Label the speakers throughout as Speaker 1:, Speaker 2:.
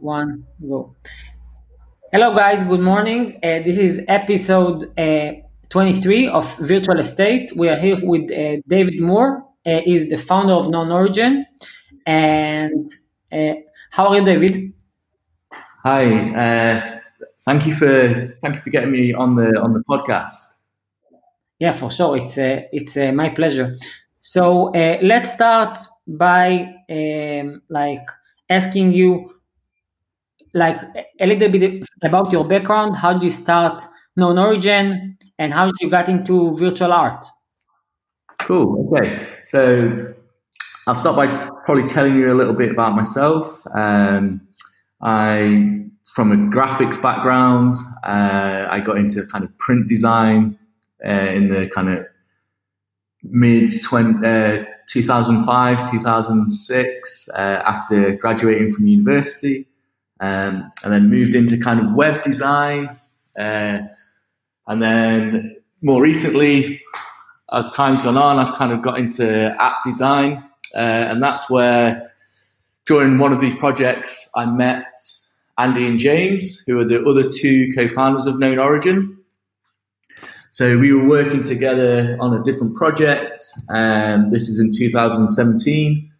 Speaker 1: one, go. Hello, guys. Good morning. Uh, this is episode uh, 23 of Virtual Estate. We are here with uh, David Moore. Uh, he's the founder of Known Origin. And uh, how are you, David?
Speaker 2: Hi. Uh, thank you for thank you for getting me on the on the podcast.
Speaker 1: Yeah, for sure. It's uh, it's uh, my pleasure. So uh, let's start by um, like asking you like a little bit about your background. How did you start Known Origin, and how did you get into virtual art?
Speaker 2: Cool. Okay. So I'll start by probably telling you a little bit about myself. Um, I, from a graphics background, uh, I got into kind of print design uh, in the kind of mid 20, uh, 2005, 2006, uh, after graduating from university, um, and then moved into kind of web design. Uh, and then more recently, as time's gone on, I've kind of got into app design. Uh, and that's where, during one of these projects, I met Andy and James, who are the other two co founders of Known Origin. So we were working together on a different project. Um, this is in 2017.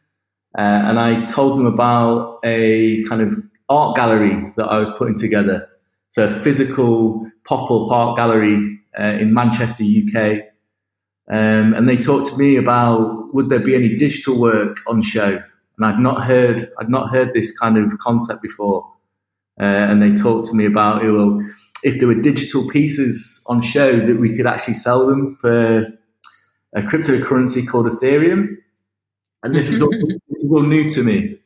Speaker 2: Uh, and I told them about a kind of art gallery that I was putting together. So a physical pop-up art gallery uh, in Manchester, UK. Um, and they talked to me about would there be any digital work on show? And I'd not heard I'd not heard this kind of concept before. Uh, and they talked to me about it. Well, if there were digital pieces on show that we could actually sell them for a cryptocurrency called Ethereum. And this was all, all new to me.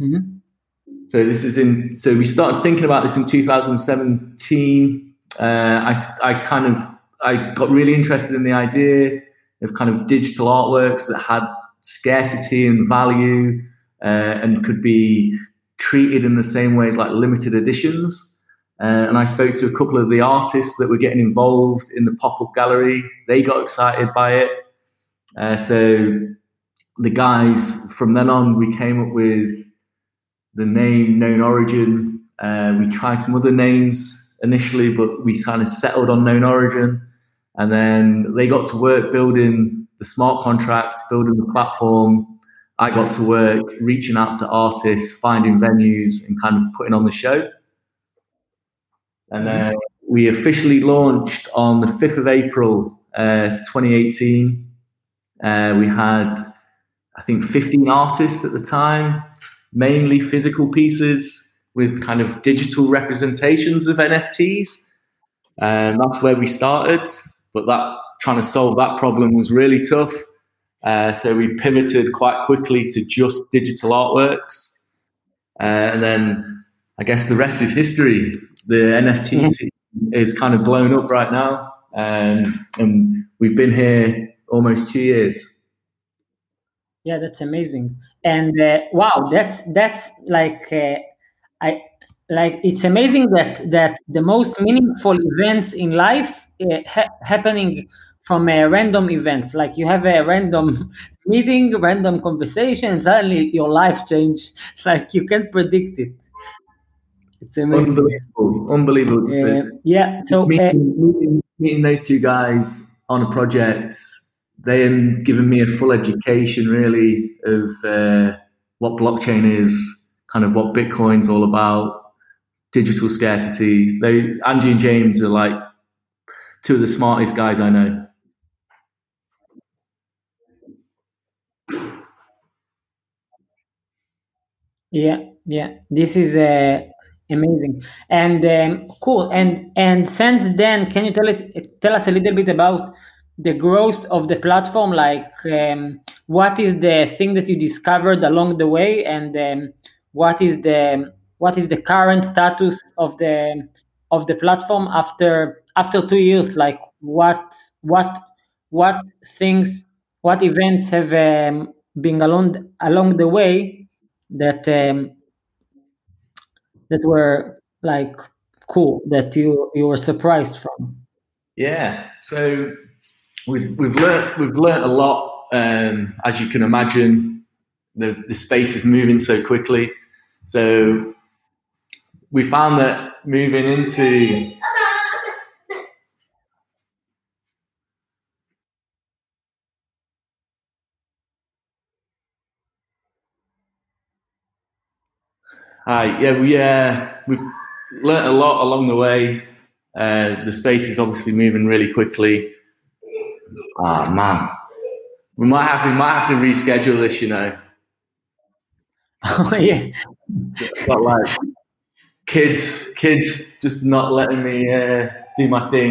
Speaker 2: Mm-hmm. So this is in. So we started thinking about this in 2017. Uh, I I kind of I got really interested in the idea of kind of digital artworks that had scarcity and value uh, and could be treated in the same way as like limited editions. Uh, and I spoke to a couple of the artists that were getting involved in the pop up gallery. They got excited by it. Uh, so the guys, from then on, we came up with the name Known Origin. Uh, we tried some other names initially, but we kind of settled on Known Origin. And then they got to work building the smart contract, building the platform. I got to work reaching out to artists, finding venues, and kind of putting on the show. And uh, we officially launched on the 5th of April, uh, 2018. Uh, we had, I think, 15 artists at the time, mainly physical pieces with kind of digital representations of NFTs. And that's where we started. But that trying to solve that problem was really tough. Uh, so we pivoted quite quickly to just digital artworks. Uh, and then I guess the rest is history the NFT mm-hmm. is kind of blown up right now, um, and we've been here almost two years.
Speaker 1: Yeah, that's amazing, and uh, wow, that's that's like uh, I like it's amazing that that the most meaningful events in life uh, ha- happening from a random events like you have a random meeting random conversation and suddenly your life change like you can't predict it
Speaker 2: it's amazing. Unbelievable. Unbelievable.
Speaker 1: Uh, yeah. So
Speaker 2: meeting, uh, meeting, meeting, those two guys on a project, they have given me a full education really of uh, what blockchain is, kind of what Bitcoin's all about, digital scarcity. They Andy and James are like two of the smartest guys I know.
Speaker 1: Yeah, yeah. This is a Amazing and um, cool. And and since then, can you tell it tell us a little bit about the growth of the platform? Like, um, what is the thing that you discovered along the way, and um, what is the what is the current status of the of the platform after after two years? Like, what what what things what events have um, been along along the way that um, that were like cool that you you were surprised from?
Speaker 2: Yeah, so we've we've learned we've learned a lot. Um, as you can imagine, the the space is moving so quickly. So we found that moving into Hi, yeah, we uh, we've learnt a lot along the way. Uh, the space is obviously moving really quickly. Ah, man, we might have we might have to reschedule this. You know,
Speaker 1: Oh yeah.
Speaker 2: got like kids, kids just not letting me uh, do my thing.